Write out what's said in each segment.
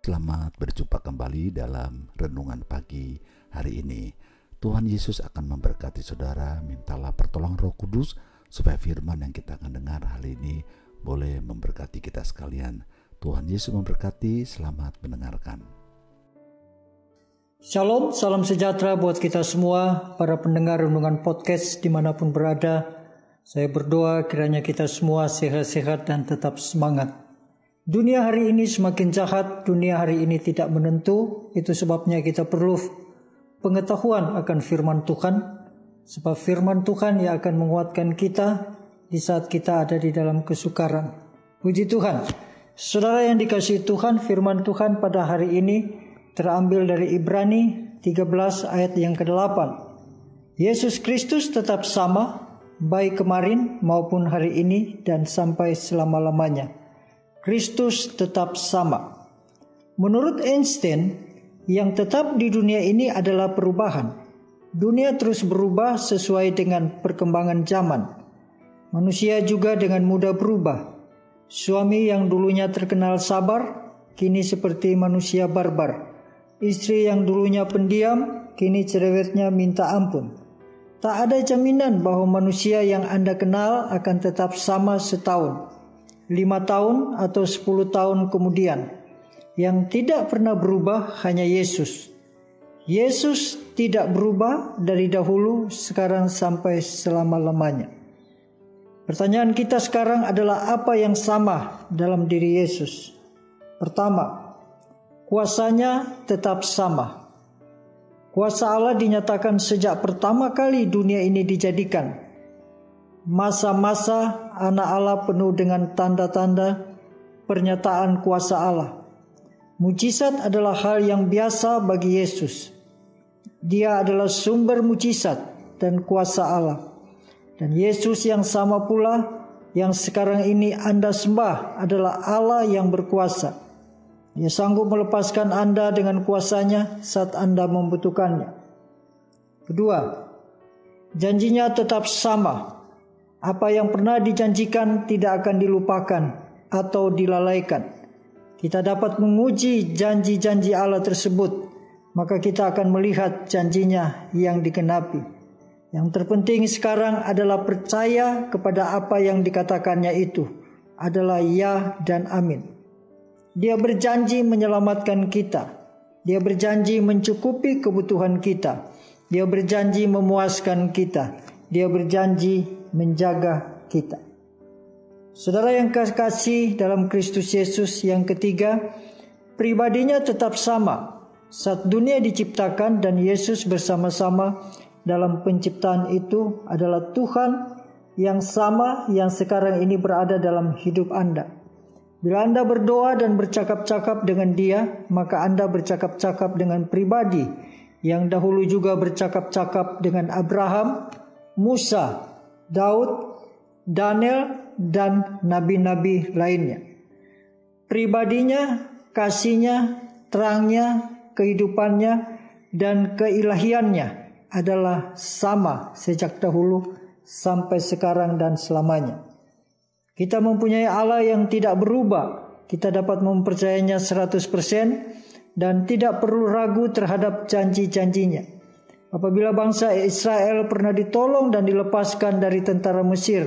selamat berjumpa kembali dalam renungan pagi hari ini. Tuhan Yesus akan memberkati saudara, mintalah pertolongan roh kudus supaya firman yang kita akan dengar hari ini boleh memberkati kita sekalian. Tuhan Yesus memberkati, selamat mendengarkan. Shalom, salam sejahtera buat kita semua, para pendengar renungan podcast di mana pun berada. Saya berdoa kiranya kita semua sehat-sehat dan tetap semangat. Dunia hari ini semakin jahat, dunia hari ini tidak menentu, itu sebabnya kita perlu pengetahuan akan firman Tuhan, sebab firman Tuhan yang akan menguatkan kita di saat kita ada di dalam kesukaran. Puji Tuhan. Saudara yang dikasih Tuhan, firman Tuhan pada hari ini terambil dari Ibrani 13 ayat yang ke-8. Yesus Kristus tetap sama, baik kemarin maupun hari ini dan sampai selama-lamanya. Kristus tetap sama. Menurut Einstein, yang tetap di dunia ini adalah perubahan. Dunia terus berubah sesuai dengan perkembangan zaman. Manusia juga dengan mudah berubah. Suami yang dulunya terkenal sabar, kini seperti manusia barbar. Istri yang dulunya pendiam, kini cerewetnya minta ampun. Tak ada jaminan bahwa manusia yang Anda kenal akan tetap sama setahun lima tahun atau sepuluh tahun kemudian. Yang tidak pernah berubah hanya Yesus. Yesus tidak berubah dari dahulu, sekarang sampai selama-lamanya. Pertanyaan kita sekarang adalah apa yang sama dalam diri Yesus? Pertama, kuasanya tetap sama. Kuasa Allah dinyatakan sejak pertama kali dunia ini dijadikan masa-masa anak Allah penuh dengan tanda-tanda pernyataan kuasa Allah. Mujizat adalah hal yang biasa bagi Yesus. Dia adalah sumber mujizat dan kuasa Allah. Dan Yesus yang sama pula yang sekarang ini Anda sembah adalah Allah yang berkuasa. Dia sanggup melepaskan Anda dengan kuasanya saat Anda membutuhkannya. Kedua, janjinya tetap sama apa yang pernah dijanjikan tidak akan dilupakan atau dilalaikan. Kita dapat menguji janji-janji Allah tersebut, maka kita akan melihat janjinya yang dikenapi. Yang terpenting sekarang adalah percaya kepada apa yang dikatakannya itu adalah ya dan amin. Dia berjanji menyelamatkan kita. Dia berjanji mencukupi kebutuhan kita. Dia berjanji memuaskan kita. Dia berjanji menjaga kita. Saudara yang kasih dalam Kristus Yesus yang ketiga, pribadinya tetap sama saat dunia diciptakan dan Yesus bersama-sama dalam penciptaan itu adalah Tuhan yang sama yang sekarang ini berada dalam hidup Anda. Bila Anda berdoa dan bercakap-cakap dengan Dia, maka Anda bercakap-cakap dengan pribadi yang dahulu juga bercakap-cakap dengan Abraham, Musa, Daud, Daniel, dan nabi-nabi lainnya. Pribadinya, kasihnya, terangnya, kehidupannya, dan keilahiannya adalah sama sejak dahulu sampai sekarang dan selamanya. Kita mempunyai Allah yang tidak berubah. Kita dapat mempercayainya 100% dan tidak perlu ragu terhadap janji-janjinya. Apabila bangsa Israel pernah ditolong dan dilepaskan dari tentara Mesir,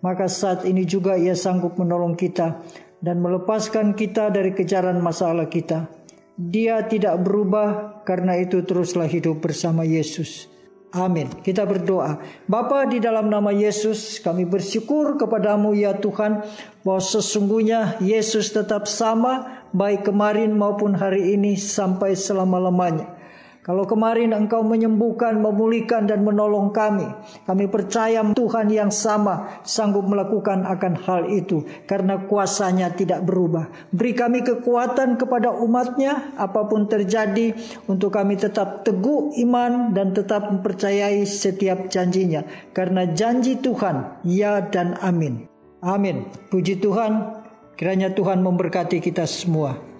maka saat ini juga ia sanggup menolong kita dan melepaskan kita dari kejaran masalah kita. Dia tidak berubah karena itu teruslah hidup bersama Yesus. Amin. Kita berdoa. Bapa di dalam nama Yesus, kami bersyukur kepadamu ya Tuhan bahwa sesungguhnya Yesus tetap sama baik kemarin maupun hari ini sampai selama-lamanya. Kalau kemarin engkau menyembuhkan, memulihkan dan menolong kami. Kami percaya Tuhan yang sama sanggup melakukan akan hal itu. Karena kuasanya tidak berubah. Beri kami kekuatan kepada umatnya apa pun terjadi. Untuk kami tetap teguh iman dan tetap mempercayai setiap janjinya. Karena janji Tuhan ya dan amin. Amin. Puji Tuhan. Kiranya Tuhan memberkati kita semua.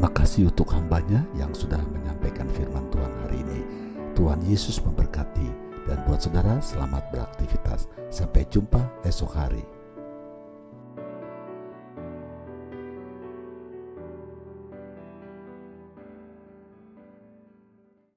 Terima kasih untuk hambanya yang sudah menyampaikan firman Tuhan hari ini. Tuhan Yesus memberkati dan buat saudara selamat beraktivitas. Sampai jumpa esok hari.